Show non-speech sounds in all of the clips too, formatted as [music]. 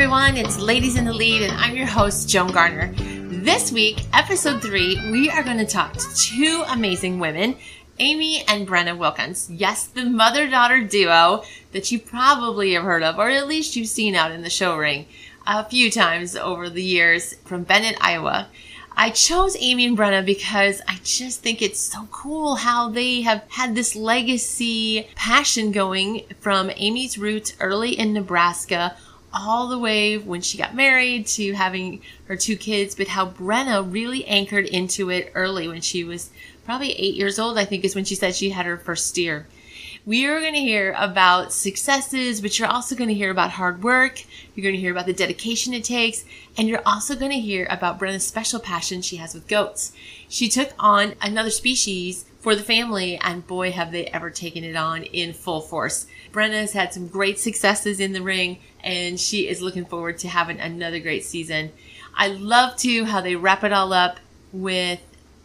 everyone. It's Ladies in the Lead, and I'm your host, Joan Garner. This week, episode three, we are going to talk to two amazing women, Aimee and Brenna Wilkins. Yes, the mother daughter duo that you probably have heard of, or at least you've seen out in the show ring a few times over the years from Bennett, Iowa. I chose Aimee and Brenna because I just think it's so cool how they have had this legacy passion going from Aimee's roots early in Nebraska all the way when she got married to having her two kids, but how Brenna really anchored into it early when she was probably eight years old, I think is when she said she had her first steer. We are going to hear about successes, but you're also going to hear about hard work. You're going to hear about the dedication it takes, and you're also going to hear about Brenna's special passion she has with goats. She took on another species for the family, and boy, have they ever taken it on in full force. Brenna has had some great successes in the ring, and she is looking forward to having another great season. I love too how they wrap it all up with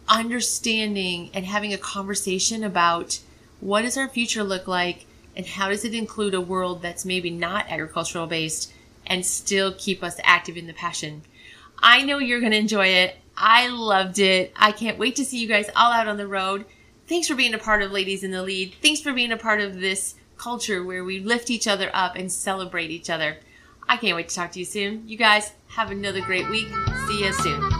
understanding and having a conversation about what does our future look like and how does it include a world that's maybe not agricultural based and still keep us active in the passion. I know you're going to enjoy it. I loved it. I can't wait to see you guys all out on the road. Thanks for being a part of Ladies in the Lead. Thanks for being a part of this culture where we lift each other up and celebrate each other. I can't wait to talk to you soon. You guys have another great week. See you soon.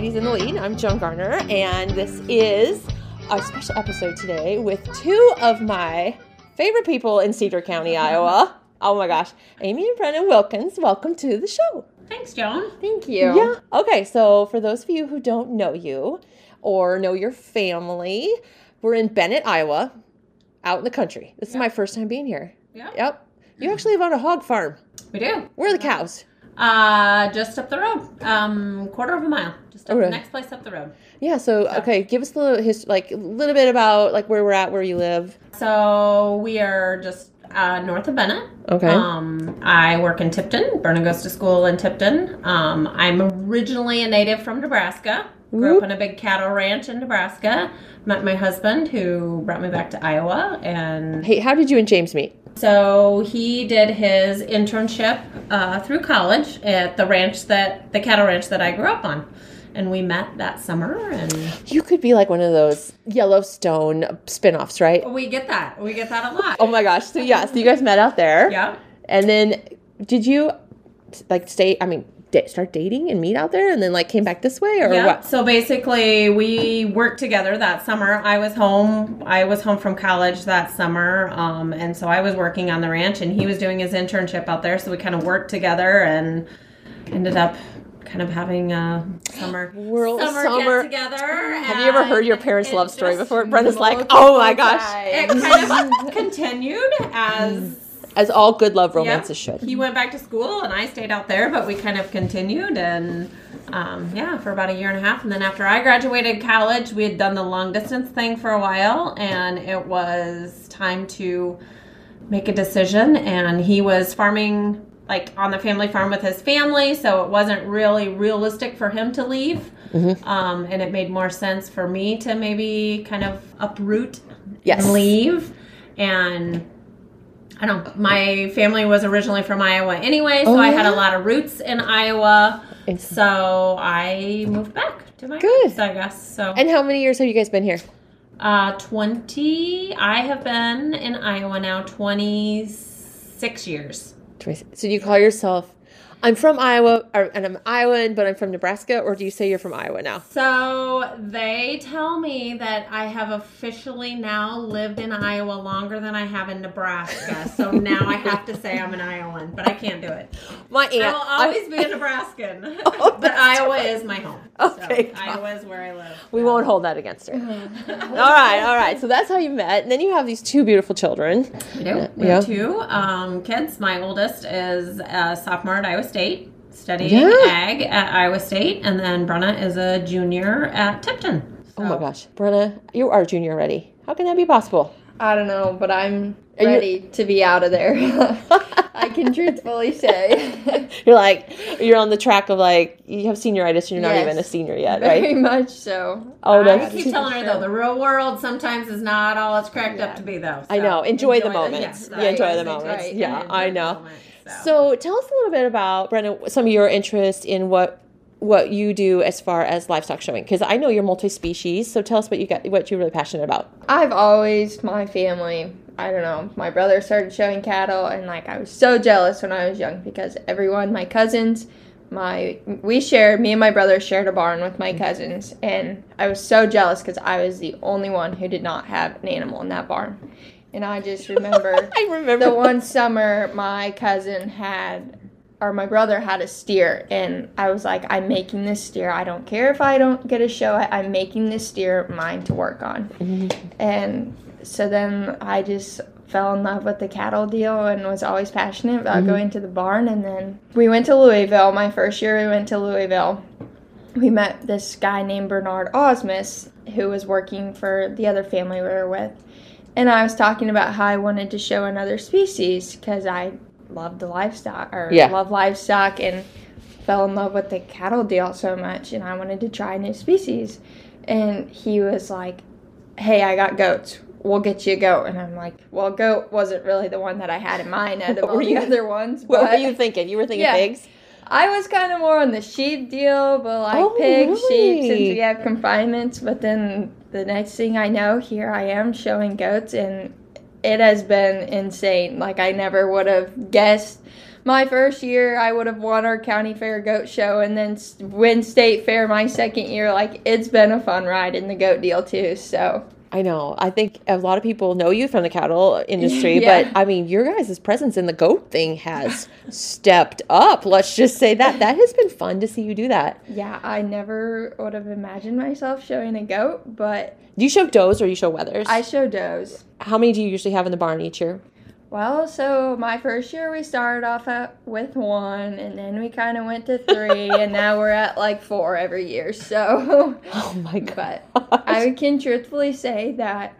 Ladies in the Lead. I'm Joan Garner, and this is a special episode today with two of my favorite people in Cedar County, uh-huh. Iowa. Oh my gosh, Aimee and Brenna Wilkins. Welcome to the show. Thanks, Joan. Thank you. Yeah. Okay, so for those of you who don't know you or know your family, we're in Bennett, Iowa, out in the country. This is my first time being here. Yeah. Yep. You actually live on a hog farm. We do. Where are the uh-huh. cows? Uh, just up the road. Um, quarter of a mile. Just up the next place up the road. Yeah, so okay, give us a little his like a little bit about like where we're at, where you live. So we are just uh, north of Bennett. Okay. Um, I work in Tipton. Brenna goes to school in Tipton. Um, I'm originally a native from Nebraska. Grew up on a big cattle ranch in Nebraska. Met my husband, who brought me back to Iowa, and Hey, how did you and James meet? So he did his internship uh, through college at the ranch that the cattle ranch that I grew up on, and we met that summer. And You could be like one of those Yellowstone spin-offs, right? we get that. We get that a lot. Oh my gosh. So yeah, so you guys met out there. yeah. And then did you like stay I mean, start dating and meet out there and then like came back this way or Yeah. what? So basically, we worked together that summer. I was home. I was home from college that summer, um, and so I was working on the ranch, and he was doing his internship out there. So we kind of worked together and ended up kind of having a summer World summer, summer. get together. Have you ever heard your parents' love story before? [laughs] Brenna's like, "Oh my gosh." It kind of continued as As all good love romances should. He went back to school and I stayed out there, but we kind of continued and um, yeah, for about a year and a half. And then after I graduated college, we had done the long distance thing for a while and it was time to make a decision. And he was farming like on the family farm with his family, so it wasn't really realistic for him to leave. Um, and it made more sense for me to maybe kind of uproot Yes. and leave. And I don't. My family was originally from Iowa anyway, so Oh, I had a lot of roots in Iowa. So I moved back to my Good. roots, I guess. So And how many years have you guys been here? uh, 20, I have been in Iowa now 26 years. So you call yourself I'm from Iowa or, and I'm Iowan, but I'm from Nebraska, or do you say you're from Iowa now? So they tell me that I have officially now lived in Iowa longer than I have in Nebraska. So now I have to say I'm an Iowan, but I can't do it. My aunt. I will always be a Nebraskan, [laughs] Oh, but Iowa is my home. Okay, so Iowa is where I live. We won't hold that against her. [laughs] all right, all right. So that's how you met. And then you have these two beautiful children. We do. We Yeah. have two um, kids. My oldest is a sophomore at Iowa State, studying Yeah. ag at Iowa State, and then Brenna is a junior at Tipton. Oh my gosh. Brenna, you are a junior already. How can that be possible? I don't know, but I'm Are you- ready to be out of there. [laughs] I can [laughs] truthfully say. [laughs] You're like you're on the track of like you have senioritis and you're not even a senior yet, Very right? much so. Oh, I that's keep telling her though, the real world sometimes is not all it's cracked up to be, though. I know. Enjoy, the yeah, moments. right, yeah, enjoy the right, moments. right. Yeah, enjoy I the know. moments, So tell us a little bit about Brenna, some of your interest in what what you do as far as livestock showing, because I know you're multi-species. So tell us what you got, what you're really passionate about. I've always, my family, I don't know, my brother started showing cattle, and like I was so jealous when I was young because everyone, my cousins, my we shared, me and my brother shared a barn with my mm-hmm. cousins, and I was so jealous because I was the only one who did not have an animal in that barn, and I just remember [laughs] I remember the one summer my cousin had or my brother had a steer and i was like i'm making this steer. I don't care if i don't get a show. I- i'm making this steer mine to work on. [laughs] And so then i just fell in love with the cattle deal and was always passionate about mm-hmm. going to the barn. And then we went to louisville. My first year we went to louisville. We met this guy named Bernard Osmus who was working for the other family we were with. And I was talking about how I wanted to show another species because I love the livestock or Yeah. love livestock and fell in love with the cattle deal so much and I wanted to try a new species. And he was like, Hey, I got goats. We'll get you a goat. And I'm like, Well, goat wasn't really the one that I had in mind out [laughs] of all were the other ones. What were you thinking? You were thinking Yeah. pigs. I was kind of more on the sheep deal, but like Oh, pigs, sheep, since we have confinements. But then the next thing I know, here I am showing goats, and it has been insane. Like I never would have guessed. My first year, I would have won our county fair goat show, and then win state fair my second year. Like it's been a fun ride in the goat deal too. So I know. I think a lot of people know you from the cattle industry, [laughs] Yeah. but I mean, your guys' presence in the goat thing has stepped up. Let's just say that. That has been fun to see you do that. yeah, I never would have imagined myself showing a goat, but Do you show does or you show weathers? I show does. How many do you usually have in the barn each year? Well, so my first year we started off at, with one, and then we kind of went to [laughs] three, and now we're at like four every year. So, Oh my [laughs] god. I can truthfully say that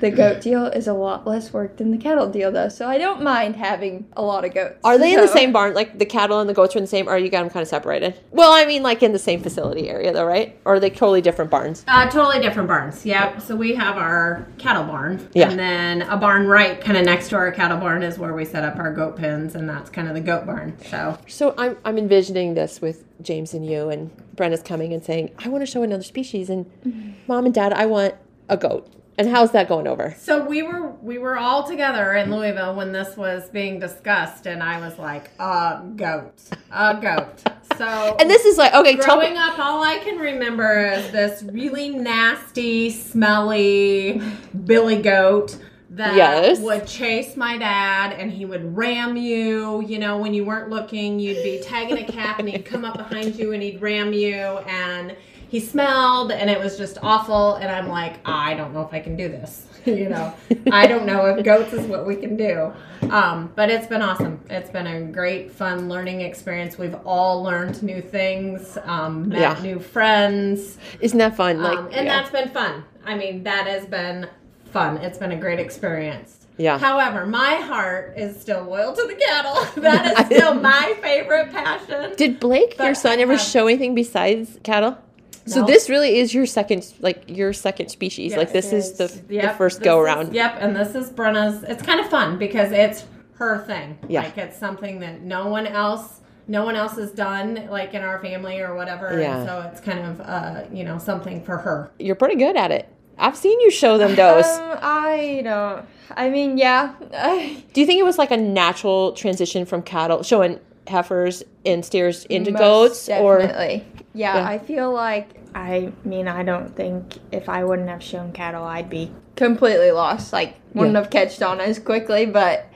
the goat deal is a lot less work than the cattle deal, though. So I don't mind having a lot of goats. Are they in the same barn? Like the cattle and the goats are in the same, or you got them kind of separated? Well, I mean, like in the same facility area, though, right? Or are they totally different barns? Uh, totally different barns. Yep. So we have our cattle barn, Yeah. and then a barn right kind of next to our cattle barn is where we set up our goat pens, and that's kind of the goat barn. So So I'm I'm envisioning this with James and you, and Brenna's coming and saying, "I want to show another species," and Mom and Dad, I want a goat. And how's that going over? So we were we were all together in Louisville when this was being discussed, and I was like, "A goat, a goat." So [laughs] And this is like okay, growing me. up, all I can remember is this really nasty, smelly billy goat that Yes. would chase my dad, and he would ram you. You know, when you weren't looking, you'd be tagging a cap, and he'd come up behind you and he'd ram you, and he smelled, and it was just awful. And I'm like, I don't know if I can do this. [laughs] You know, I don't know if goats is what we can do. Um, but it's been awesome. It's been a great, fun learning experience. We've all learned new things, um, met Yeah. new friends, Isn't that fun? Like, um, and yeah. that's been fun. I mean, that has been fun. It's been a great experience. Yeah. However, my heart is still loyal to the cattle. [laughs] That is [laughs] still my favorite passion. Did Blake, But your son, ever show anything besides cattle? So this really is your second, like your second species. like this is the, is. the Yep, first this go is- around. Yep, and this is Brenna's. It's kind of fun because it's her thing. Yeah. Like it's something that no one else, no one else has done, like in our family or whatever. Yeah. And so it's kind of, uh, you know, something for her. You're pretty good at it. I've seen you show them those. Um, [laughs] I don't. I mean, yeah. [laughs] Do you think it was like a natural transition from cattle, showing heifers and steers into Most goats, or. Yeah, Yeah. I feel like I mean I don't think if I wouldn't have shown cattle I'd be completely lost. Like wouldn't Yeah. have catched on as quickly, but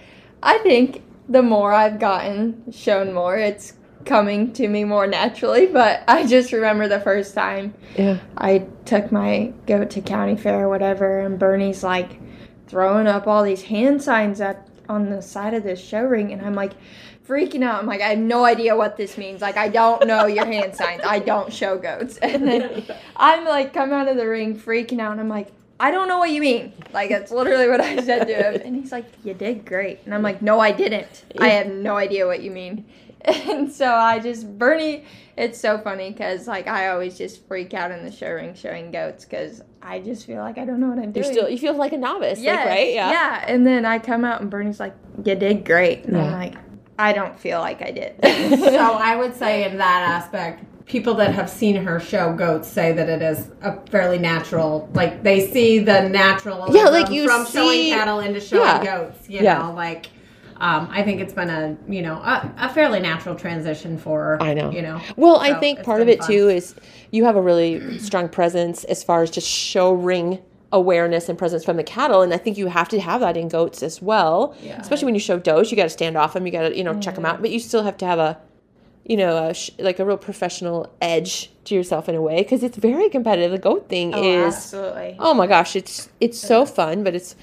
I think the more I've gotten shown more, it's coming to me more naturally. But I just remember the first time yeah, I took my goat to county fair or whatever, and Bernie's like throwing up all these hand signs at on the side of this show ring, and I'm like freaking out. I'm like, I have no idea what this means. Like, I don't know your hand signs. I don't show goats. [laughs] And then I'm like, come out of the ring freaking out, and I'm like, I don't know what you mean. Like that's literally what I said to him, and he's like, "You did great," and I'm like, "No, I didn't. I have no idea what you mean." [laughs] And so I just Bernie. It's so funny because like I always just freak out in the show ring showing goats because I just feel like I don't know what I'm doing. You're still you feel like a novice, Yes, like right? Yeah. Yeah. And then I come out and Bernie's like, You did great. And I'm like, I don't feel like I did. [laughs] so I would say in that aspect, people that have seen her show goats say that it is a fairly natural. Like they see the natural. Yeah, like you from see- showing cattle into showing Yeah. goats. You Yeah. know, like. Um, I think it's been a you know a, a fairly natural transition for. I know. You know. Well, I think part of it fun. too is you have a really strong presence as far as just show ring awareness and presence from the cattle, and I think you have to have that in goats as well. Yeah. Especially when you show does, you got to stand off them, you got to you know check them out, mm. but you still have to have a you know a sh- like a real professional edge to yourself in a way because it's very competitive. The goat thing oh, is absolutely. oh my gosh, it's it's so fun, but it's.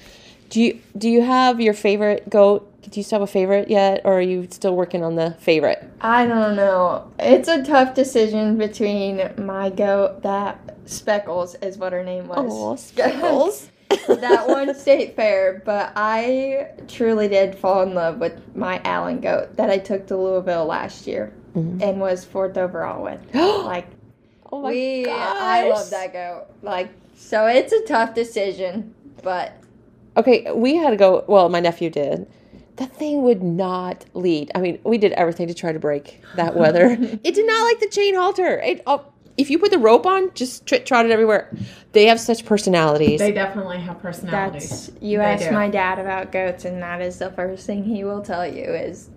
Do you do you have your favorite goat? Do you still have a favorite yet, or are you still working on the favorite? I don't know. It's a tough decision between my goat that Speckles is what her name was. Oh, [laughs] Speckles. that [laughs] one state fair, but I truly did fall in love with my Allen goat that I took to Louisville last year Mhm. and was fourth overall with. [gasps] like Oh my we, gosh. I love that goat. Like so, it's a tough decision, but Okay, we had to go. Well, my nephew did. That thing would not lead. I mean, we did everything to try to break that weather. [laughs] it did not like the chain halter. It, oh, if you put the rope on, just trot trotted everywhere. They have such personalities. They definitely have personalities. that's you They ask do. my dad about goats, and that is the first thing he will tell you is,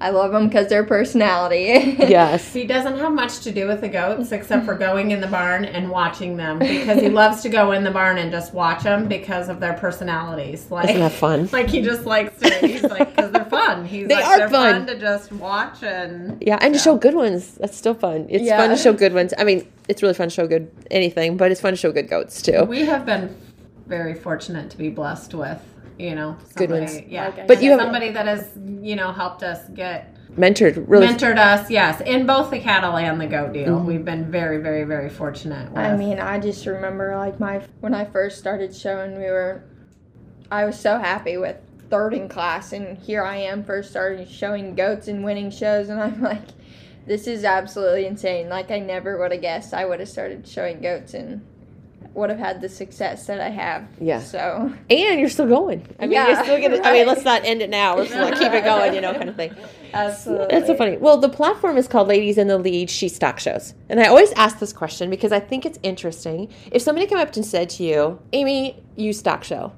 I love them because their personality. [laughs] yes. He doesn't have much to do with the goats except for [laughs] going in the barn and watching them because he loves to go in the barn and just watch them because of their personalities. Like, Isn't that fun? [laughs] like he just likes to. He's like because they're fun. He's They like are they're fun. to just watch and Yeah, and to show good ones. That's still fun. It's Yeah. fun to show good ones. I mean, it's really fun to show good anything, but it's fun to show good goats too. we have been very fortunate to be blessed with you know Good somebody, ones. yeah Like But you have- somebody that has you know helped us get Mentored, really. mentored us yes in both the cattle and the goat deal Mm-hmm. we've been very very very fortunate with. I mean, I just remember like my when I first started showing, we were, I was so happy with third in class, and here I am first starting showing goats and winning shows, and I'm [laughs] like, this is absolutely insane. Like I never would have guessed I would have started showing goats and would have had the success that I have. Yeah. So and you're still going. I mean, Yeah, you're still gonna. I mean, let's not end it now. Let's like keep it [laughs] going, you know, kind of thing. absolutely. That's so funny. Well, the platform is called Ladies in the Lead She Stock Shows. And I always ask this question because I think it's interesting. If somebody came up and said to you, Aimee, you stock show.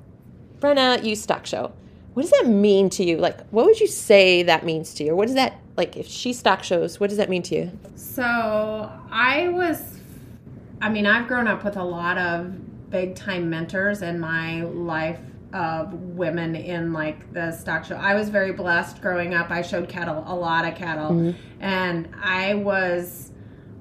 Brenna, you stock show. What does that mean to you? Like, what would you say that means to you? Or what does that, like, if she stock shows, what does that mean to you? So I was, I mean, I've grown up with a lot of big time mentors in my life of women in like the stock show. I was very blessed growing up. I showed cattle, a lot of cattle, mm-hmm. and I was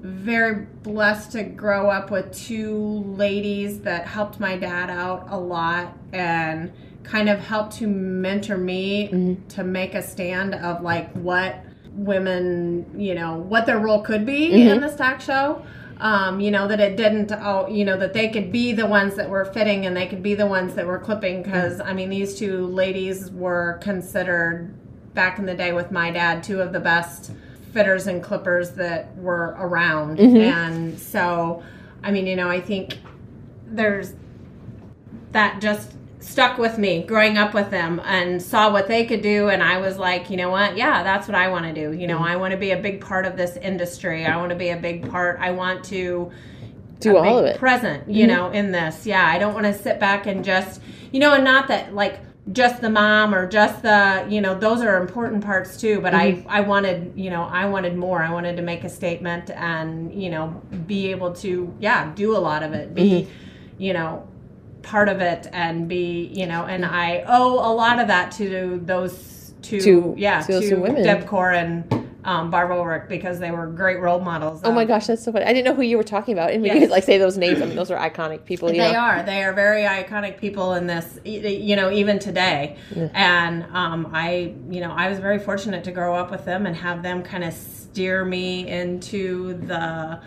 very blessed to grow up with two ladies that helped my dad out a lot and kind of helped to mentor me mm-hmm. to make a stand of like what women, you know, what their role could be mm-hmm. in the stock show. Um, you know that it didn't. Oh, you know that they could be the ones that were fitting and they could be the ones that were clipping. Because I mean, these two ladies were considered back in the day with my dad two of the best fitters and clippers that were around. And so, I mean, you know, I think there's that just stuck with me growing up with them and saw what they could do and I was like, you know what? Yeah, that's what I want to do. You know, I want to be a big part of this industry. I want to be a big part. I want to Do all of it. present, you know, in this. Yeah, I don't want to sit back and just, you know, and not that like just the mom or just the, you know, those are important parts too, but Mm-hmm. I I wanted, you know, I wanted more. I wanted to make a statement and, you know, be able to yeah, do a lot of it. Be, Mm-hmm. you know, part of it and be, you know, and I owe a lot of that to those two, To- yeah, to those to two women. Deb Core and um, Barb Ulrich because they were great role models. Oh my gosh, that's so funny. I didn't know who you were talking about. And we Yes. could like say those names. I mean, those are iconic people. You They know? are. They are very iconic people in this, you know, even today. And um, I, you know, I was very fortunate to grow up with them and have them kind of steer me into the,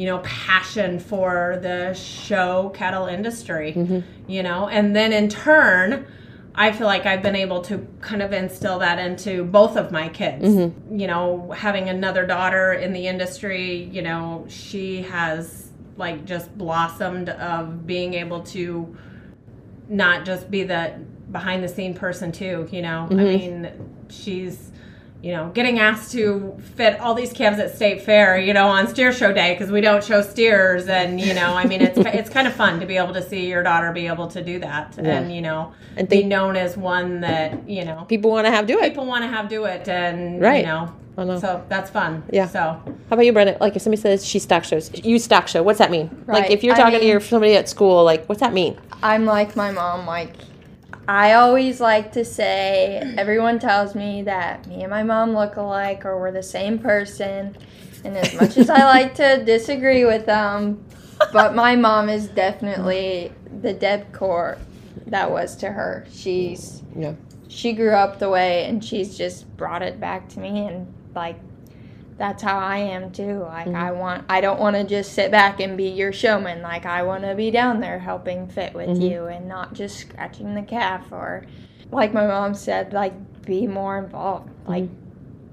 you know, passion for the show cattle industry, mm-hmm. you know, and then in turn, I feel like I've been able to kind of instill that into both of my kids. Mm-hmm. You know, having another daughter in the industry, you know, she has like just blossomed of being able to not just be the behind the scene person too, you know. I mm-hmm. mean, she's you know, getting asked to fit all these calves at State Fair, you know, on steer show day because we don't show steers, and you know, I mean, it's it's kind of fun to be able to see your daughter be able to do that, [laughs] and you know, And be known as one that you know People want to have do it. people want to have do it, and Right. you know, I know. so that's fun. Yeah. So How about you, Brenna? Like if somebody says she stock shows, you stock show. What's that mean? Like if you're I talking to your somebody at school, like what's that mean? I'm like my mom. Like, I always like to say, everyone tells me that me and my mom look alike or we're the same person. And as much as I like to [laughs] disagree with them, but my mom is definitely the Deb Core that was to her. She's Yeah. she grew up the way and she's just brought it back to me and like that's how I am too. Like I mm-hmm. want I don't want to just sit back and be your showman. Like I want to be down there helping fit with mm-hmm. you and not just scratching the calf or like my mom said like be more involved. Mm-hmm. Like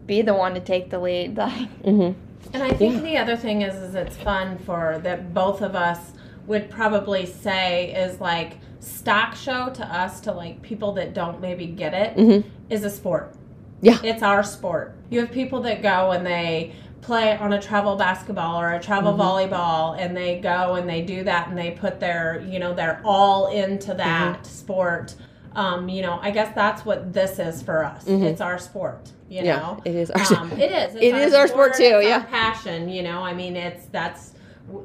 be the one to take the lead. [laughs] Like Mm-hmm. And I think the other thing is, is it's fun for that both of us would probably say is like stock show to us to like people that don't maybe get it is a sport. Yeah. It's our sport. You have people that go and they play on a travel basketball or a travel mm-hmm. volleyball and they go and they do that and they put their, you know, they're all into that mm-hmm. sport. Um, you know, I guess that's what this is for us. Mm-hmm. It's our sport, you Yeah, know. it is our- Um, it is. [laughs] It's It is our sport, too, it's our yeah. passion. You know, I mean, it's that's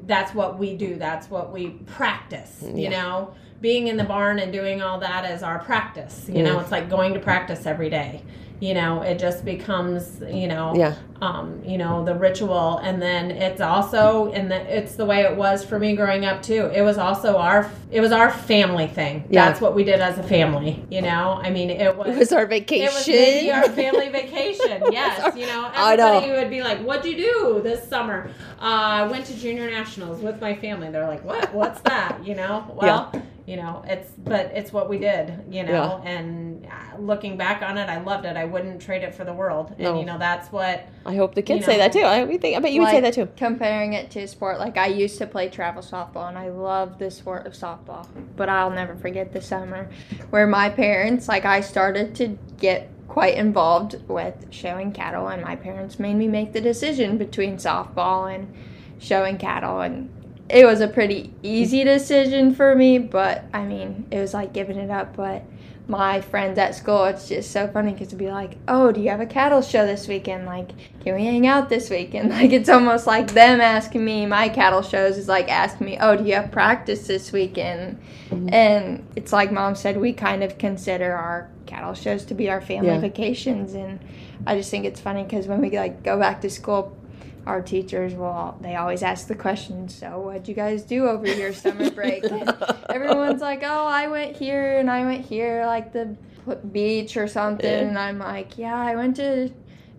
that's what we do. That's what we practice. Mm, you Yeah. know, being in the barn and doing all that is our practice. You mm. know, it's like going to practice every day. You know, it just becomes you know, Yeah. um, you know, the ritual, and then it's also, and the, it's the way it was for me growing up too. It was also our, it was our family thing. Yeah. That's what we did as a family. You know, I mean, it was. It was our vacation. It was maybe our family vacation. [laughs] Yes, you know, I know. everybody would be like, "What'd you do this summer?" Uh, I went to junior nationals with my family. They're like, "What? What's that?" You know. Well, you know, it's but it's what we did. You know, and uh, looking back on it, I loved it. I wouldn't trade it for the world. And you know, that's what. I hope the kids You say that too. I, think, I bet you would say that too. Comparing it to sport, like I used to play travel softball and I love the sport of softball. But I'll never forget the summer where my parents, like I started to get quite involved with showing cattle and my parents made me make the decision between softball and showing cattle and it was a pretty easy decision for me, but I mean, it was like giving it up, but my friends at school, it's just so funny because to be like, oh, do you have a cattle show this weekend? Like, can we hang out this weekend? [laughs] Like, it's almost like them asking me, my cattle shows is like asking me, oh, do you have practice this weekend? Mm-hmm. And it's like mom said, we kind of consider our cattle shows to be our family Yeah. vacations. And I just think it's funny because when we like go back to school, our teachers will they always ask the question so what'd you guys do over your summer [laughs] break? And everyone's like oh i went here and i went here like the beach or something. Yeah. and i'm like yeah i went to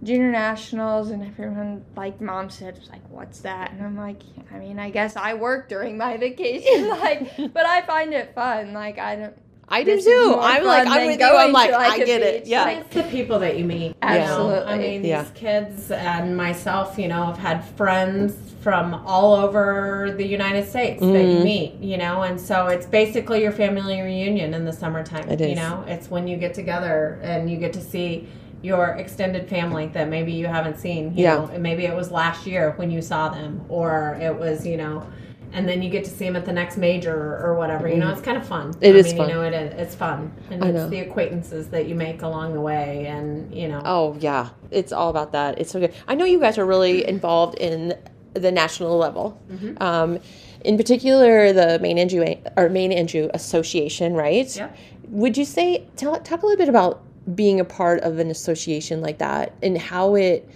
junior nationals. And everyone like mom said was like what's that? And i'm like i mean i guess i work during my vacation. [laughs] Like but i find it fun. Like i don't I do too. I'm like, I'm than with you. I'm like, to, like, I a get it. Yeah. Like, It's the people that you meet. you know? Absolutely. I mean, these kids and myself, you know, have had friends from all over the United States that you Mhm. meet, you know, and so it's basically your family reunion in the summertime. It You know, it's when you get together and you get to see your extended family that maybe you haven't seen. You Yeah. Know, and maybe it was last year when you saw them, or it was, you know. And then you get to see them at the next major or whatever. You know, it's kind of fun. It I is mean, fun. You know, it is. It's fun, and I it's know. the acquaintances that you make along the way, and you know. Oh yeah, it's all about that. It's so good. I know you guys are really involved in the national level. Mm-hmm. Um, in particular, the Maine Anjou or Maine Anjou Association, right? Yep. Would you say tell talk a little bit about being a part of an association like that and how it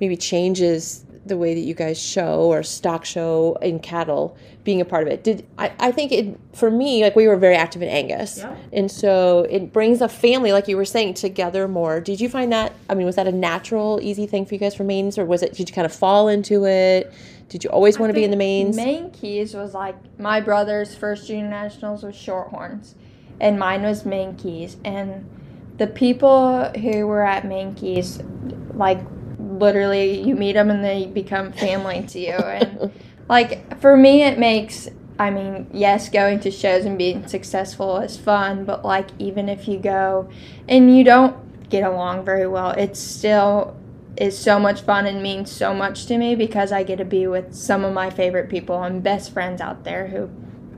maybe changes the way that you guys show or stock show in cattle being a part of it did i, I think it for me like we were very active in angus Yeah. and so it brings a family like you were saying together more did you find that i mean was that a natural easy thing for you guys for mains or was it did you kind of fall into it Did you always want to be in the mains? Main keys was like my brother's first junior nationals was Shorthorns, and mine was main keys. And the people who were at main keys, like literally, you meet them and they become family to you. And like for me, it makes. I mean, yes, going to shows and being successful is fun, but like even if you go and you don't get along very well, it's still is so much fun and means so much to me because I get to be with some of my favorite people and best friends out there who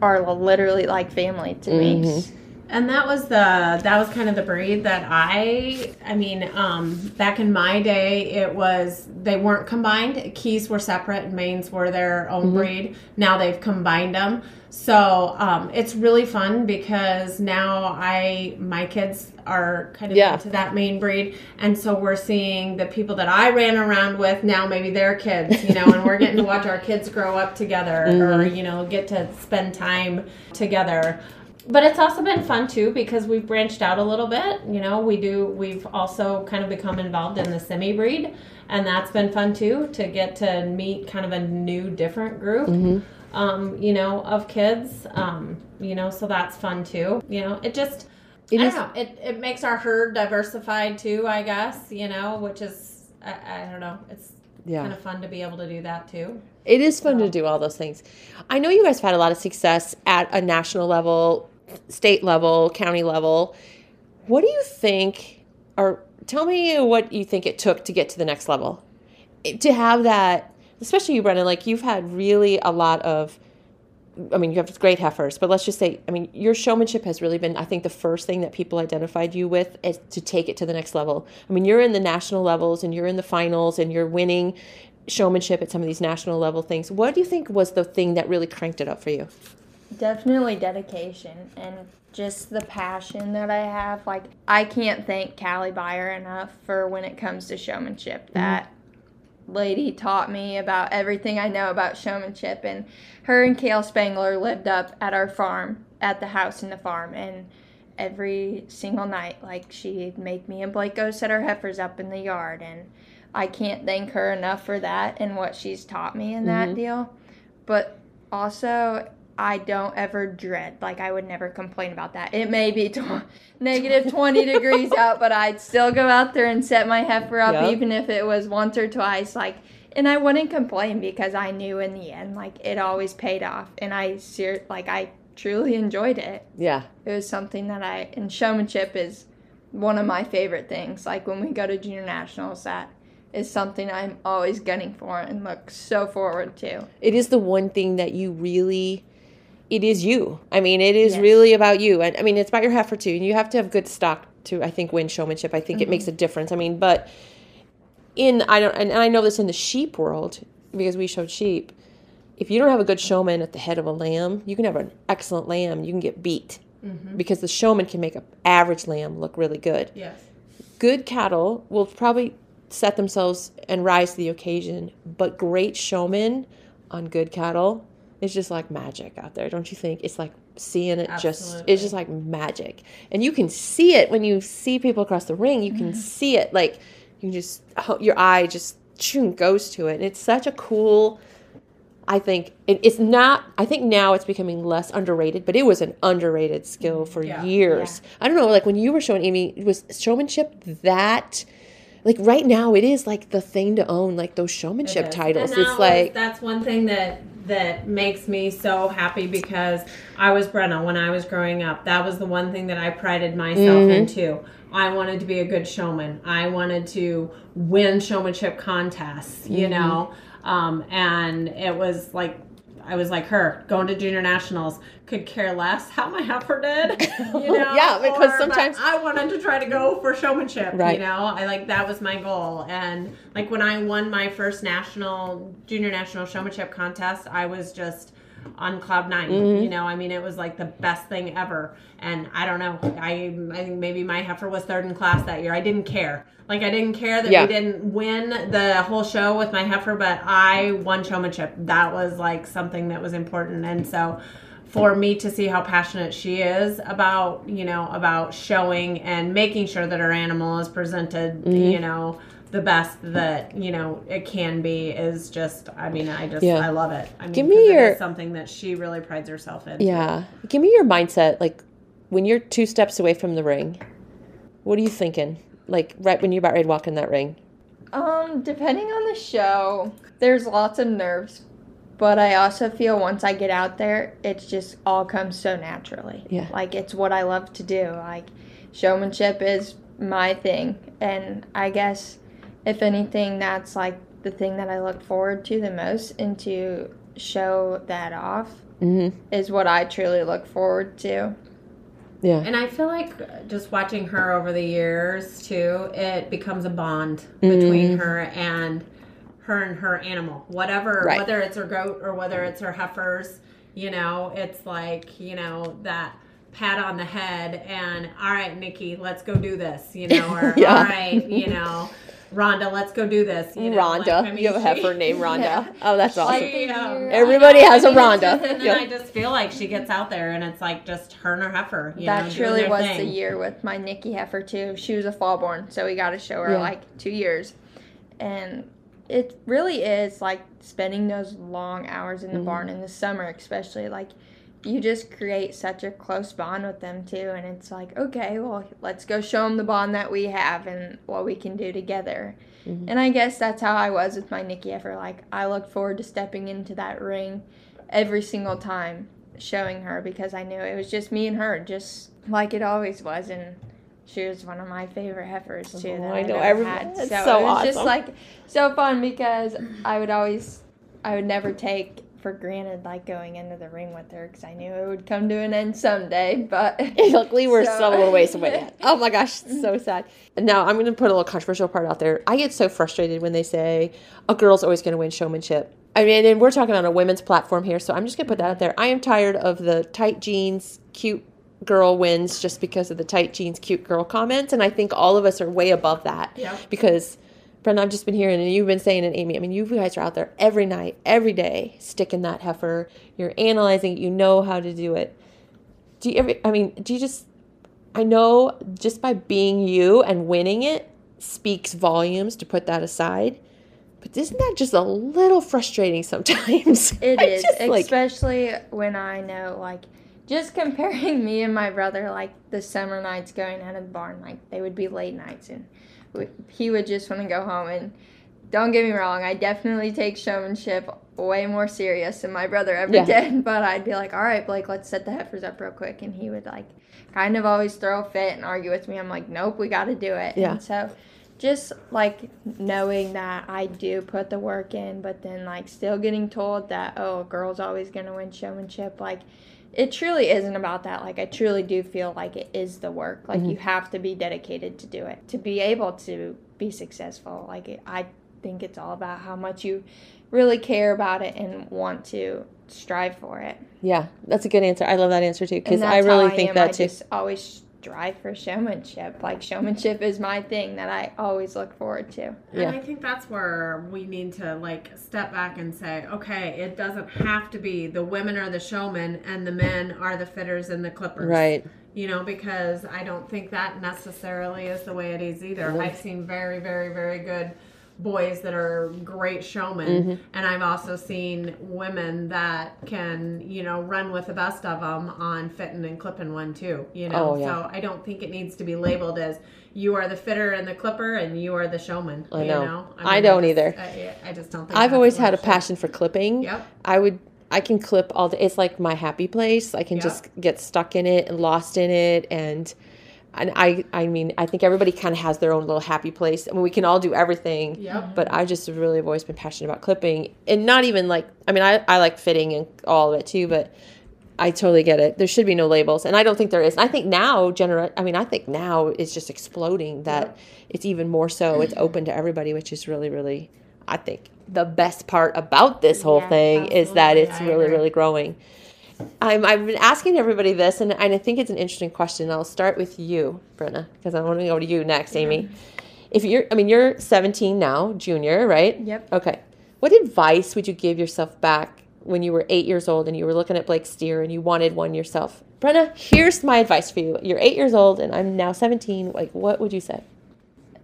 are literally like family to me. Mm-hmm. And that was the that was kind of the breed that I I mean um, back in my day it was they weren't combined. Keys were separate. And mains were their own breed. Now they've combined them so um, it's really fun because now I my kids are kind of Yeah. into that main breed. And so we're seeing the people that I ran around with now maybe their kids you know and we're getting to watch our kids grow up together or you know get to spend time together but it's also been fun too because we've branched out a little bit you know we do we've also kind of become involved in the semi breed and that's been fun too to get to meet kind of a new different group um, you know of kids um, you know so that's fun too you know it just It I is- don't know it, it makes our herd diversified too i guess you know which is i, I don't know it's Yeah. kind of fun to be able to do that too It is fun to do all those things. I know you guys have had a lot of success at a national level, state level, county level. What do you think, or tell me what you think it took to get to the next level? To have that, especially you, Brenna, like you've had really a lot of, I mean, you have great heifers, but let's just say, I mean, your showmanship has really been, I think, the first thing that people identified you with is to take it to the next level. I mean, you're in the national levels and you're in the finals and you're winning showmanship at some of these national level things. What do you think was the thing that really cranked it up for you? Definitely dedication and just the passion that I have. Like I can't thank Callie Byer enough for when it comes to showmanship. Mm-hmm. That lady taught me about everything I know about showmanship and her and Kale Spangler lived up at our farm at the house in the farm and every single night like she'd make me and Blake go set our heifers up in the yard and I can't thank her enough for that and what she's taught me in that mm-hmm. deal. But also I don't ever dread. Like I would never complain about that. It may be [laughs] negative 20 [laughs] degrees out, but I'd still go out there and set my heifer up Yep. even if it was once or twice like and I wouldn't complain because I knew in the end like it always paid off and I ser- like I truly enjoyed it. Yeah. It was something that I and showmanship is one of my favorite things. Like when we go to junior nationals that is something I'm always gunning for and look so forward to. It is the one thing that you really it is you. I mean, it is Yes. really about you. And I mean, it's about your heifer too. And you have to have good stock to I think win showmanship. I think it mm-hmm. makes a difference. I mean, but in I don't and I know this in the sheep world because we showed sheep. If you don't have a good showman at the head of a lamb, you can have an excellent lamb, you can get beat. Mm-hmm. Because the showman can make an average lamb look really good. yes good cattle will probably set themselves and rise to the occasion, but great showmen on good cattle is just like magic out there, don't you think? It's like seeing it just it's just like magic. And you can see it when you see people across the ring, you can mm-hmm. see it like you can just oh, your eye just goes to it. And it's such a cool I think it, it's not. I think now it's becoming less underrated, but it was an underrated skill mm-hmm. for Yeah. years. I don't know, like when you were showing Aimee, was showmanship that? Like right now, it is like the thing to own, like those showmanship titles. It's like that's one thing that that makes me so happy because I was Brenna when I was growing up. That was the one thing that I prided myself Mm-hmm. into. I wanted to be a good showman. I wanted to win showmanship contests. You Mm-hmm. know, um, and it was like. I was like her, going to junior nationals, could care less how my heifer did. [laughs] You know? Yeah, because Or- sometimes- I wanted to try to go for showmanship. Right. You know, I like that was my goal. And like when I won my first national junior national showmanship contest, I was just on cloud 9 Mm-hmm. You know, I mean, it was like the best thing ever. And I don't know, I I think maybe my heifer was third in class that year. I didn't care. Like I didn't care that Yeah. we didn't win the whole show with my heifer, but I won showmanship. That was like something that was important. And so for me to see how passionate she is about you know about showing and making sure that her animal is presented Mm-hmm. you know the best that you know it can be is just i mean i just Yeah. i love it i mean Give me your- is something that she really prides herself in Yeah. Give me your mindset. Like when you're two steps away from the ring, what are you thinking? Like right when you're about ready to walk in that ring. Um, depending on the show, there's lots of nerves, but I also feel once I get out there, it's just all comes so naturally. Yeah. Like it's what I love to do. Like showmanship is my thing, and I guess if anything, that's like the thing that I look forward to the most, and to show that off Mm-hmm. is what I truly look forward to. Yeah. And I feel like just watching her over the years too, it becomes a bond between her and her and her animal. Whatever, Right. whether it's her goat or whether it's her heifers, you know, it's like, you know, that pat on the head and all right, Nikki, let's go do this, you know, or [laughs] Yeah. all right, you know, Rhonda, let's go do this. You know, Rhonda. like, I mean, you have a heifer she- named Rhonda. Yeah. [laughs] Oh, that's awesome. Like the Yeah. Everybody I has a mean, it's Rhonda. just- and then Yeah. I just feel like she gets out there and it's like just her and her heifer. You know, that doing truly was thing. the year with my Nikki heifer too. She was a fallborn, so we got to show her Yeah. like two years, and it really is like spending those long hours in the Mm-hmm. barn in the summer, especially like you just create such a close bond with them too, and it's like okay, well let's go show them the bond that we have and what we can do together. Mm-hmm. And I guess that's how I was with my Nikki heifer. Like I looked forward to stepping into that ring every single time showing her because I knew it was just me and her, just like it always was. And she was one of my favorite heifers too. Oh, I know. ever Every- had. that's So, so it was just awesome. like so fun because I would always, I would never take for granted like going into the ring with her because I knew it would come to an end someday. But [laughs] Luckily, we're So- still a little ways away. Yet. Oh my gosh, so [laughs] sad. Now I'm going to put a little controversial part out there. I get so frustrated when they say a girl's always going to win showmanship. I mean, and we're talking on a women's platform here, so I'm just going to put that out there. I am tired of the tight jeans, cute girl wins just because of the tight jeans, cute girl comments, and I think all of us are way above that Yep. because. Brenna, I've just been hearing, and you've been saying it, Amy. I mean, you guys are out there every night, every day, sticking that heifer. You're analyzing it. You know how to do it do you ever i mean do you just i know just by being you and winning it speaks volumes to put that aside but isn't that just a little frustrating sometimes [laughs] It is, I is, like, especially when I know, like, just comparing [laughs] me and my brother, like, the summer nights going out of the barn, like, they would be late nights, and he would just want to go home. And don't get me wrong, I definitely take showmanship way more serious than my brother ever Yeah. did, [laughs] but I'd be like, all right, Blake, let's set the heifers up real quick. And he would, like, kind of always throw a fit and argue with me. I'm like, nope, we got to do it. Yeah. And so, just like knowing that I do put the work in, but then like still getting told that oh, a girl's always gonna win showmanship. Like it truly isn't about that. Like I truly do feel like it is the work. Like mm-hmm. you have to be dedicated to do it to be able to be successful. Like it, I think it's all about how much you really care about it and want to strive for it. yeah that's a good answer i love that answer too because i really think am. that I too always strive for showmanship. Like showmanship is my thing that I always look forward to. Yeah. And I think that's where we need to like step back and say, okay, it doesn't have to be the women are the showmen and the men are the fitters and the clippers. right You know, because I don't think that necessarily is the way it is either. I've seen very, very, very good boys that are great showmen Mm-hmm. and I've also seen women that can, you know, run with the best of them on fitting and clipping one too, you know. Oh, yeah. So I don't think it needs to be labeled as you are the fitter and the clipper and you are the showman. I you know. know? I don't just- either. I, I just don't think i've always had a passion for clipping Yep. I would I can clip all day. It's like my happy place. I can Yeah. just get stuck in it and lost in it and and I I mean I think everybody kind of has their own little happy place. I mean we can all do everything. Yep. But I just really have always been passionate about clipping and not even like I mean I I like fitting and all of it too, but I totally get it. There should be no labels, and I don't think there is. And I think now, genera- I mean, I think now it's just exploding. That it's even more so. It's open to everybody, which is really, really, I think, the best part about this whole Yeah, thing is that it's I really, agree. really growing. I'm, I've been asking everybody this, and, and I think it's an interesting question. I'll start with you, Brenna, because I want to go to you next, Aimee. If you're, I mean, you're 17 now, junior, right? Yep. Okay. What advice would you give yourself back when you were eight years old and you were looking at Blake's steer and you wanted one yourself? Brenna, here's my advice for you. You're eight years old and I'm now 17. Like, what would you say?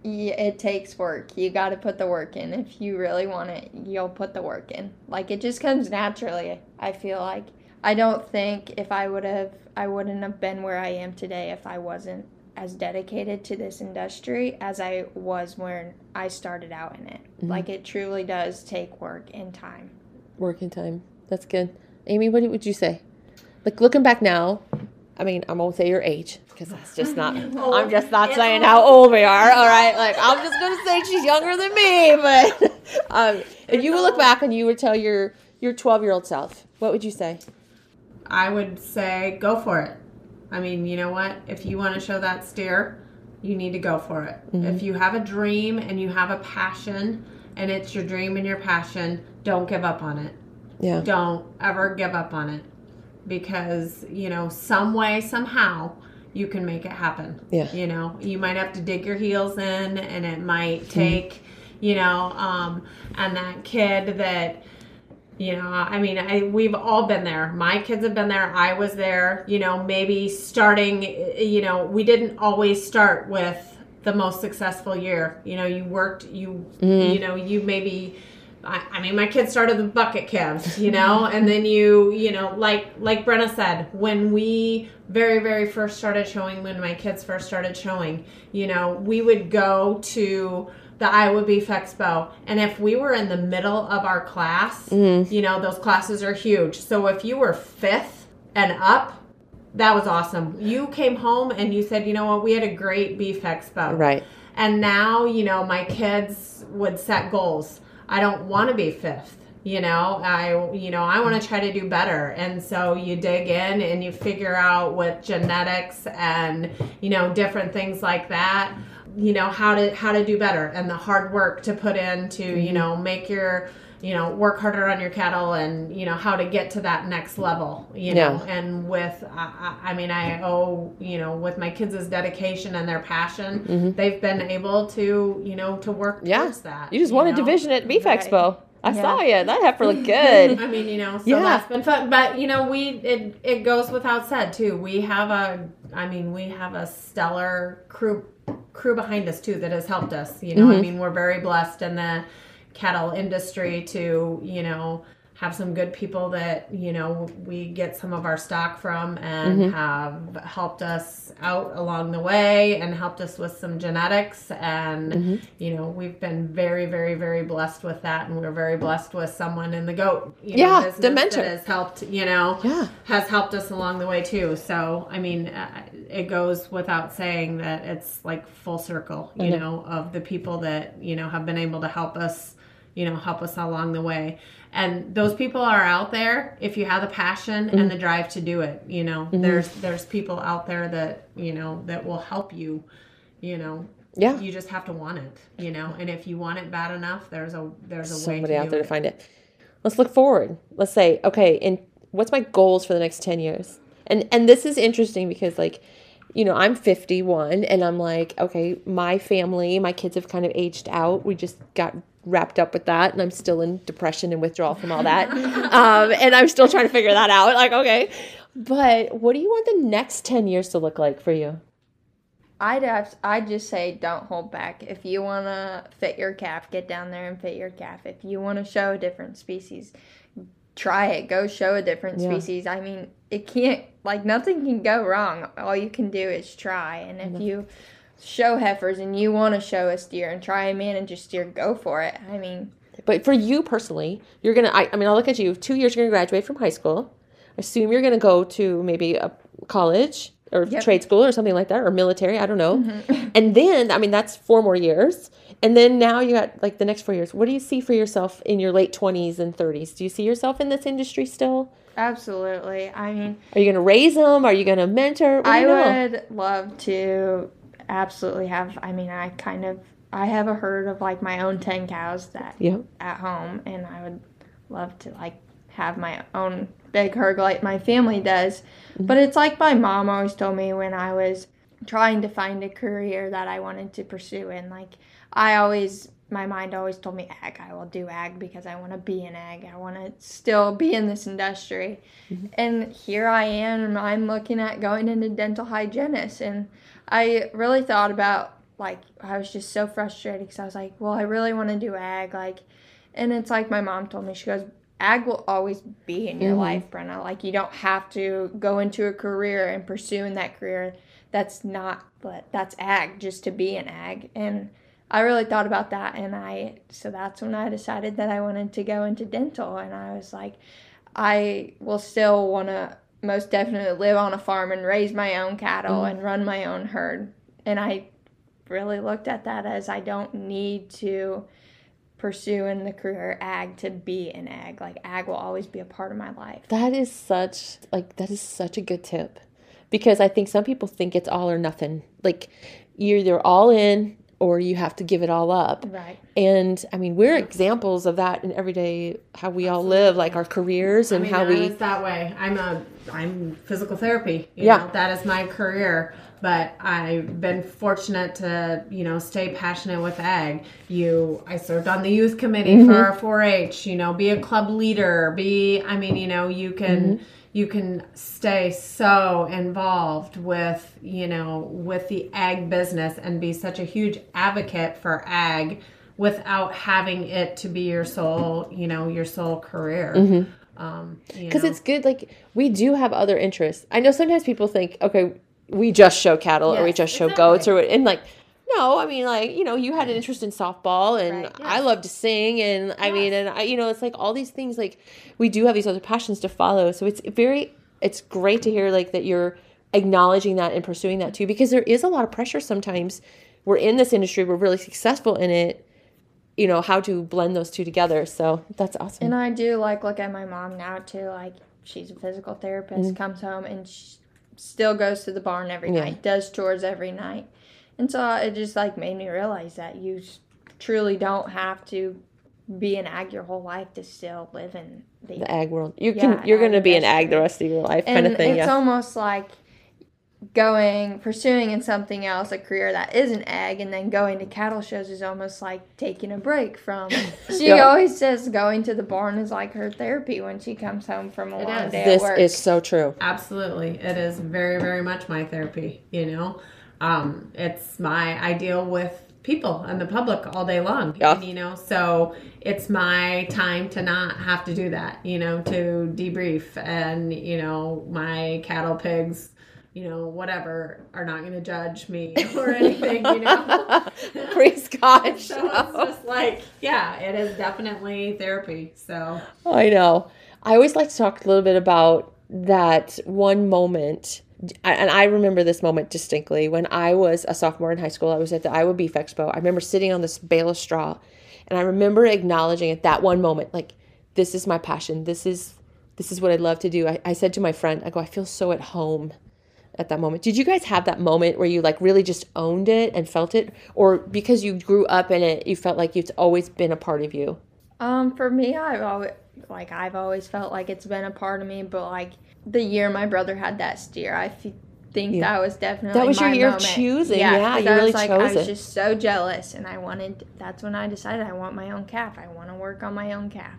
it takes work. You got to put the work in. If you really want it, you'll put the work in. Like it just comes naturally. I feel like I don't think if I would have I wouldn't have been where I am today if I wasn't as dedicated to this industry as I was when I started out in it. Like it truly does take work and time. Work Working time. That's good. Aimee, what would you say? Like looking back now, I mean, I won't say your age because that's just not. [laughs] I'm just not saying how old we are. All right, like I'm just gonna say she's younger than me. But [laughs] um, if you would look back and you would tell your your 12 year old self, what would you say? I would say go for it. I mean, you know what? If you want to show that steer, you need to go for it. If you have a dream and you have a passion and it's your dream and your passion, don't give up on it. Yeah. Don't ever give up on it because, you know, some way, somehow, you can make it happen. Yeah. You know, you might have to dig your heels in and it might take, you know, um, and that kid that, you know, I mean, I, we've all been there. My kids have been there. I was there. You know, maybe starting, eh, you know, we didn't always start with the most successful year. You know, you worked, you, mm-hmm. you know, you maybe, I, I mean, my kids started the bucket calves, you know, [laughs] and then you, you know, like, like Brenna said, when we very, very first started showing, when my kids first started showing, you know, we would go to, the Iowa Beef Expo. And if we were in the middle of our class, mm-hmm. you know, those classes are huge. So if you were fifth and up, that was awesome. You came home and you said, you know what, we had a great beef expo. Right. And now, you know, my kids would set goals. I don't want to be fifth. You know, I you know, I want to try to do better. And so you dig in and you figure out with genetics and, you know, different things like that, you know, how to how to do better and the hard work to put in to, you know, make your you know, work harder on your cattle and, you know, how to get to that next level, you know. Yeah. And with, I, I I mean, I owe, you know, with my kids' dedication and their passion, they've been able to, you know, to work Mm-hmm. Yeah. towards that. You just won a know? division at Beef Right. Expo. I Yeah. saw you. That heifer looked [laughs] good. I mean, you know, so Yeah. that's been fun. But you know, we it it goes without said too. We have a, I mean, we have a stellar crew crew behind us too that has helped us. You know, Mm-hmm. I mean, we're very blessed in the cattle industry to you know have some good people that you know we get some of our stock from and Mm-hmm. have helped us out along the way and helped us with some genetics and Mm-hmm. you know we've been very very very blessed with that and we're very blessed with someone in the goat you Yeah, know, the business mentor. that has helped you know Yeah. has helped us along the way too so i mean uh, it goes without saying that it's like full circle you know of the people that you know have been able to help us you know help us along the way and those people are out there if you have the passion and mm-hmm. the drive to do it you know mm-hmm. there's there's people out there that you know that will help you you know Yeah. you just have to want it you know and if you want it bad enough there's a there's a Somebody way to out there it. to find it. Let's look forward. Let's say, okay, and what's my goals for the next 10 years? And and this is interesting because like, you know, I'm 51 and I'm like, okay, my family, my kids have kind of aged out. We just got wrapped up with that and I'm still in depression and withdrawal from all that. [laughs] um, and I'm still trying to figure that out. Like, okay. But what do you want the next 10 years to look like for you? I'd have, I'd just say don't hold back. If you want to fit your calf, get down there and fit your calf. If you want to show a different species, try it. Go show a different Yeah. species. I mean, it can't like nothing can go wrong. All you can do is try. And if you show heifers and you want to show a steer and try and manage a steer, go for it. I mean, But for you personally, you're gonna. I, I mean, I'll look at you. Two years, you're gonna graduate from high school. Assume you're gonna go to maybe a college or Yep. trade school or something like that, or military. I don't know. Mm-hmm. And then, I mean, that's four more years. And then now you got like the next four years. What do you see for yourself in your late twenties and thirties? Do you see yourself in this industry still? absolutely. I mean, Are you gonna raise them? Are you gonna mentor? What I know? would love to absolutely have. I mean, I kind of I have a herd of like my own ten cows that Yeah. at home, and I would love to like have my own big herd like my family does. Mm-hmm. But it's like my mom always told me when I was trying to find a career that I wanted to pursue, and like I always. My mind always told me ag. I will do ag because I want to be an ag. I want to still be in this industry. Mm-hmm. And here I am, and I'm looking at going into dental hygienist. And I really thought about like I was just so frustrated because I was like, well, I really want to do ag, like, and it's like my mom told me. She goes, ag will always be in your mm-hmm. life, Brenna. Like you don't have to go into a career and pursue in that career. That's not, but that's ag just to be an ag. And I really thought about that, and I so that's when I decided that I wanted to go into dental, and I was like, I will still want to most definitely live on a farm and raise my own cattle mm-hmm. and run my own herd. And I really looked at that as I don't need to pursue in the career ag to be an ag. Like ag will always be a part of my life. That is such like that is such a good tip. Because I think some people think it's all or nothing. Like you're either all in or you have to give it all up. Right. And I mean, we're examples of that in everyday how we all live, like our careers and I mean, how we that way. I'm a I'm physical therapy. You Yeah. know, that is my career. But I've been fortunate to you know stay passionate with ag. You, I served on the youth committee Mm-hmm. for our 4-H. You know, be a club leader. Be, I mean, you know, you can. Mm-hmm. You can stay so involved with, you know, with the ag business and be such a huge advocate for ag without having it to be your sole, you know, your sole career. Um, you because know. it's good like we do have other interests i know sometimes people think okay we just show cattle or we just show exactly. goats or and like no i mean like you know you had an interest in softball and Right, i love to sing and i mean and i you know it's like all these things like we do have these other passions to follow. So it's very it's great to hear like that you're acknowledging that and pursuing that too because there is a lot of pressure sometimes. We're in this industry we're really successful in it you know how to blend those two together. So that's awesome. And I do like look at my mom now too. Like she's a physical therapist, mm-hmm. comes home and sh still goes to the barn every Yeah. night, does chores every night, and so it just like made me realize that you truly don't have to be an ag your whole life to still live in the. the ag world. You Yeah, can you're going to be an ag the rest of your life, and kind of thing. it's Yeah. almost like going pursuing in something else a career that isn't ag and then going to cattle shows is almost like taking a break from [laughs] she Yeah. always says going to the barn is like her therapy when she comes home from a long is. day this at work is so true. Absolutely. It is very, very much my therapy, you know. Um, it's my ideal with people and the public all day long. Yeah. And, you know, so it's my time to not have to do that, you know, to debrief and, you know, my cattle pigs, you know, whatever are not gonna judge me [laughs] or anything, you know. [laughs] Praise God. [laughs] so it's just like, yeah, it is definitely therapy. So I know. I always like to talk a little bit about that one moment. And I remember this moment distinctly when I was a sophomore in high school. I was at the Iowa Beef Expo. I remember sitting on this bale of straw, and I remember acknowledging at that one moment, like, this is my passion. This is this is what I love to do. I, I said to my friend, I go, I feel so at home at that moment. Did you guys have that moment where you like really just owned it and felt it, or because you grew up in it, you felt like it's always been a part of you? Um, for me, I've always like I've always felt like it's been a part of me, but like the year my brother had that steer, I f- think Yeah. that was definitely That was your year of moment. choosing. yeah you I really was like, chose I was it. just so jealous, and I wanted. That's when I decided I want my own calf. I want to work on my own calf.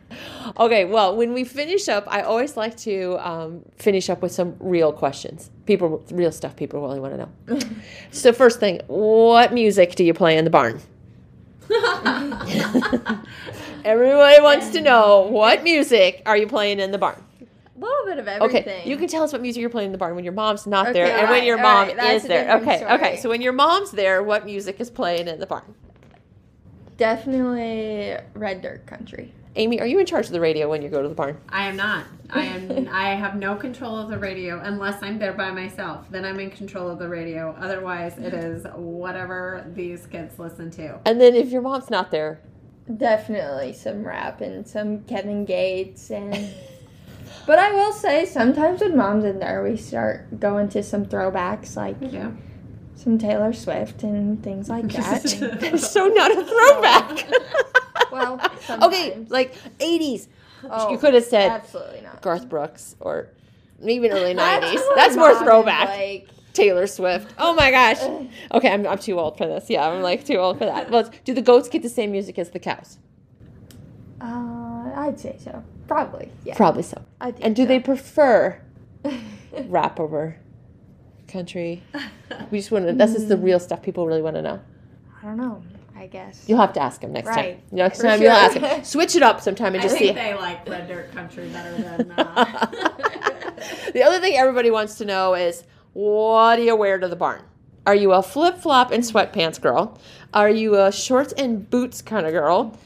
Okay, well, when we finish up, I always like to um, finish up with some real questions. People, real stuff people really want to know. [laughs] so, first thing, what music do you play in the barn? [laughs] [laughs] Everybody wants to know what music are you playing in the barn? A little bit of everything. Okay, you can tell us what music you're playing in the barn when your mom's not there Okay, and when your mom alright, that's is there. different Okay, okay. So when your mom's there, what music is playing in the barn? definitely red dirt country. Aimee, are you in charge of the radio when you go to the barn? I am not. I am. [laughs] I have no control of the radio unless I'm there by myself. Then I'm in control of the radio. Otherwise, it [laughs] is whatever these kids listen to. And then if your mom's not there, Definitely some rap and some Kevin Gates and. [laughs] But I will say, sometimes when mom's in there, we start going to some throwbacks like Yeah. some Taylor Swift and things like [laughs] that. and- it's [laughs] so not a throwback. [laughs] well, okay, like 80s. Oh, you could have said absolutely not. Garth Brooks or even early 90s. That's That's more throwback. Like, Taylor Swift. Oh my gosh. Okay, I'm, I'm too old for this. Yeah, I'm like too old for that. Well, do the goats get the same music as the cows? uh, I'd say so. Probably. Yeah. Probably so. I think And do so. they prefer [laughs] rap over country? We just want to, this is the real stuff people really want to know. I don't know. I guess. You'll have to ask him next Right. time. Next For time you'll ask him. [laughs] Switch it up sometime and I just think see. they like Red Dirt Country better than. Uh, [laughs] the other thing everybody wants to know is what do you wear to the barn? Are you a flip flop and sweatpants girl? Are you a shorts and boots kind of girl?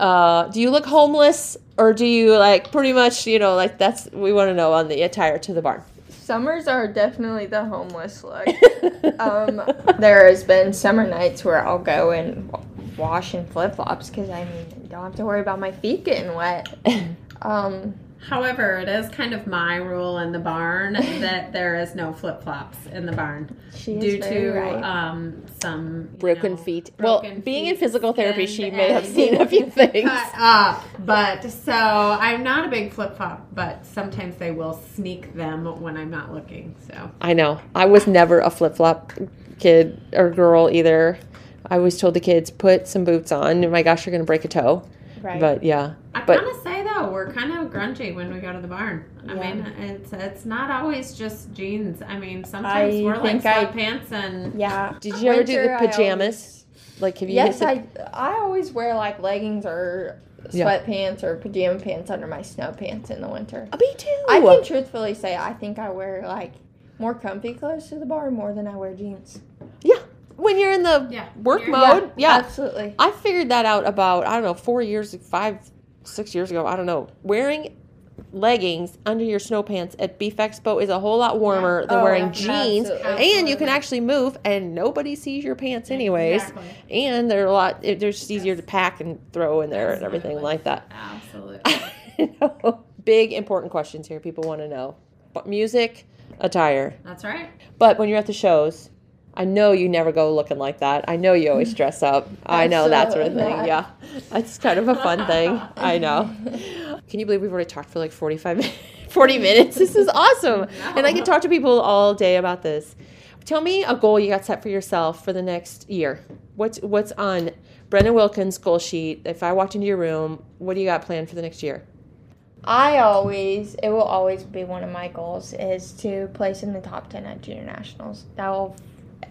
Uh, do you look homeless or do you like pretty much, you know, like that's we want to know on the attire to the barn? Summers are definitely the homeless look. [laughs] um, there has been summer nights where I'll go and wash in flip flops because I mean, I don't have to worry about my feet getting wet. [laughs] Um, However, it is kind of my rule in the barn [laughs] that there is no flip flops in the barn she due to right. um, some Broken know, feet. broken well, being in physical therapy, she may have seen a few [laughs] things. cut up. But so I'm not a big flip flop, but sometimes they will sneak them when I'm not looking. So I know. I was never a flip flop kid or girl either. I always told the kids put some boots on. And my gosh, you're gonna break a toe. Right. But yeah, I But- kind of say though we're kind of grungy when we go to the barn. I Yeah. mean, it's it's not always just jeans. I mean, sometimes I we're like think I- and yeah. Did you ever do the I pajamas? like, have you? Yes, hit the- I I always wear like leggings or Yeah. sweatpants or pajama pants under my snow pants in the winter. Oh, me too. I can truthfully say I think I wear like more comfy clothes to the bar more than I wear jeans. Yeah. When you're in the Yeah, work you're- mode, yeah. absolutely. I figured that out about I don't know four years, five, six years ago. I don't know. Wearing leggings under your snow pants at Beef Expo is a whole lot warmer than Oh, wearing yeah, jeans, absolutely. and you can actually move, and nobody sees your pants anyways. Exactly. And they're a lot. They're just easier to pack and throw in there and everything like that. Absolutely. [laughs] Big important questions here. People want to know. But music, attire. That's right. But when you're at the shows, I know you never go looking like that. I know you always [laughs] dress up. I know that sort of thing. not. Yeah. It's kind of a fun thing. I know. [laughs] Can you believe we've already talked for like 45 minutes? [laughs] 40 minutes. This is awesome. And I can talk to people all day about this. Tell me a goal you got set for yourself for the next year. What's what's on Brenna Wilkins' goal sheet? If I walked into your room, what do you got planned for the next year? I always, it will always be one of my goals is to place in the top 10 at junior nationals. That will,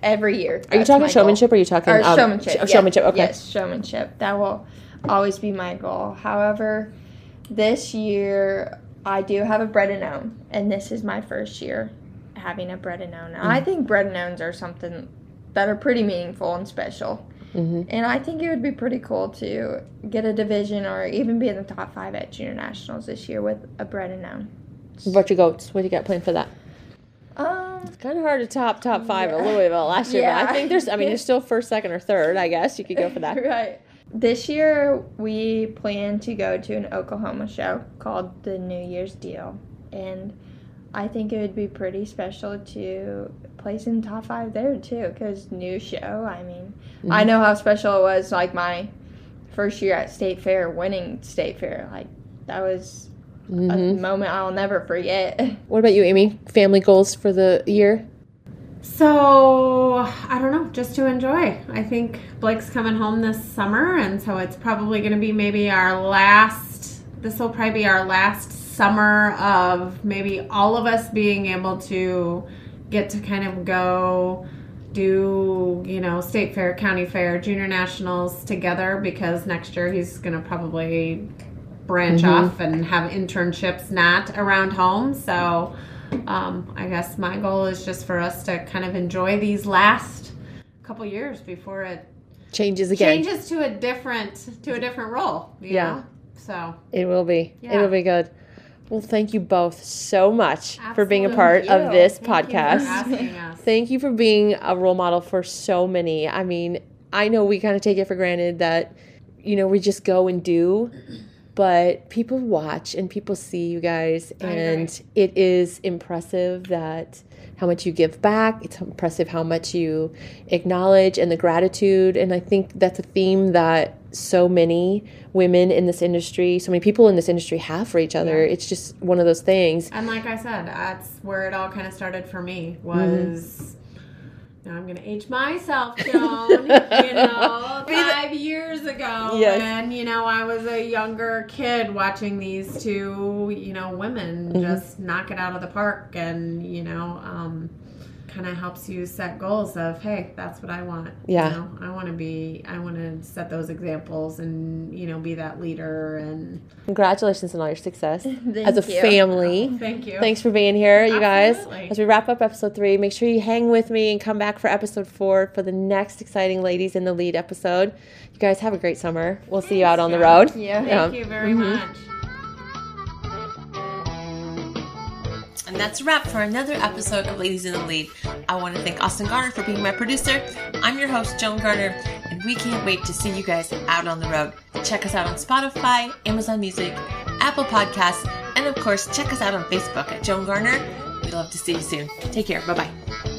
every year. Are you talking my goal. showmanship or are you talking Or um, showmanship. sh- yes. Showmanship. Okay. Yes, showmanship. That will always be my goal. However, this year I do have a bred and own, and this is my first year having a bred and own. Mm. I think bred and owns are something that are pretty meaningful and special. hmm And I think it would be pretty cool to get a division or even be in the top five at junior nationals this year with a bred and own. What your goats? What do you got planned for that? Um, It's kind of hard to top top five a Yeah. little bit about last year, but I think there's. I mean, there's still [laughs] first, second, or third. I guess you could go for that. [laughs] right. This year, we plan to go to an Oklahoma show called the New Year's Deal. And I think it would be pretty special to place in top five there, too, because new show. I mean, I know how special it was, like my first year at State Fair, winning State Fair. Like, that was a Mhm. moment I'll never forget. [laughs] What about you, Aimee? Family goals for the year? So I don't know, just to enjoy. I think Blake's coming home this summer, and so it's probably going to be maybe our last. This will probably be our last summer of maybe all of us being able to get to kind of go do you know state fair county fair junior nationals together because next year he's going to probably branch off and have internships not around home so um, I guess my goal is just for us to kind of enjoy these last couple years before it Changes again. changes to a different to a different role. you Yeah. know? So It will be. Yeah. It'll be good. Well, thank you both so much for being a part of this thank you podcast. us. [laughs] Thank you for being a role model for so many. I mean, I know we kind of take it for granted that, you know, we just go and do, but people watch and people see you guys, and it is impressive that how much you give back. It's impressive how much you acknowledge and the gratitude. And I think that's a theme that so many women in this industry, so many people in this industry have for each other. Yeah. It's just one of those things. And like I said, that's where it all kind of started for me Mm-hmm. Now I'm gonna age myself, Joan. you [laughs] know, five years ago Yes. when, you know, I was a younger kid watching these two, you know, women Mm-hmm. just knock it out of the park and, you know, um kind of helps you set goals of hey that's what i want Yeah. you know, i want to be i want to set those examples and you know be that leader and Congratulations on all your success [laughs] as a you. family. Oh, thank you Thanks for being here, you guys. As we wrap up episode three, make sure you hang with me and come back for episode four for the next exciting Ladies in the Lead episode. You guys have a great summer. We'll see you out on the road. Yeah. [laughs] thank you very mm-hmm. much And that's a wrap for another episode of Ladies in the Lead. I want to thank Austin Garner for being my producer. I'm your host, Joan Garner, and we can't wait to see you guys out on the road. Check us out on Spotify, Amazon Music, Apple Podcasts, and of course, check us out on Facebook at Joan Garner. We'd love to see you soon. Take care. Bye bye.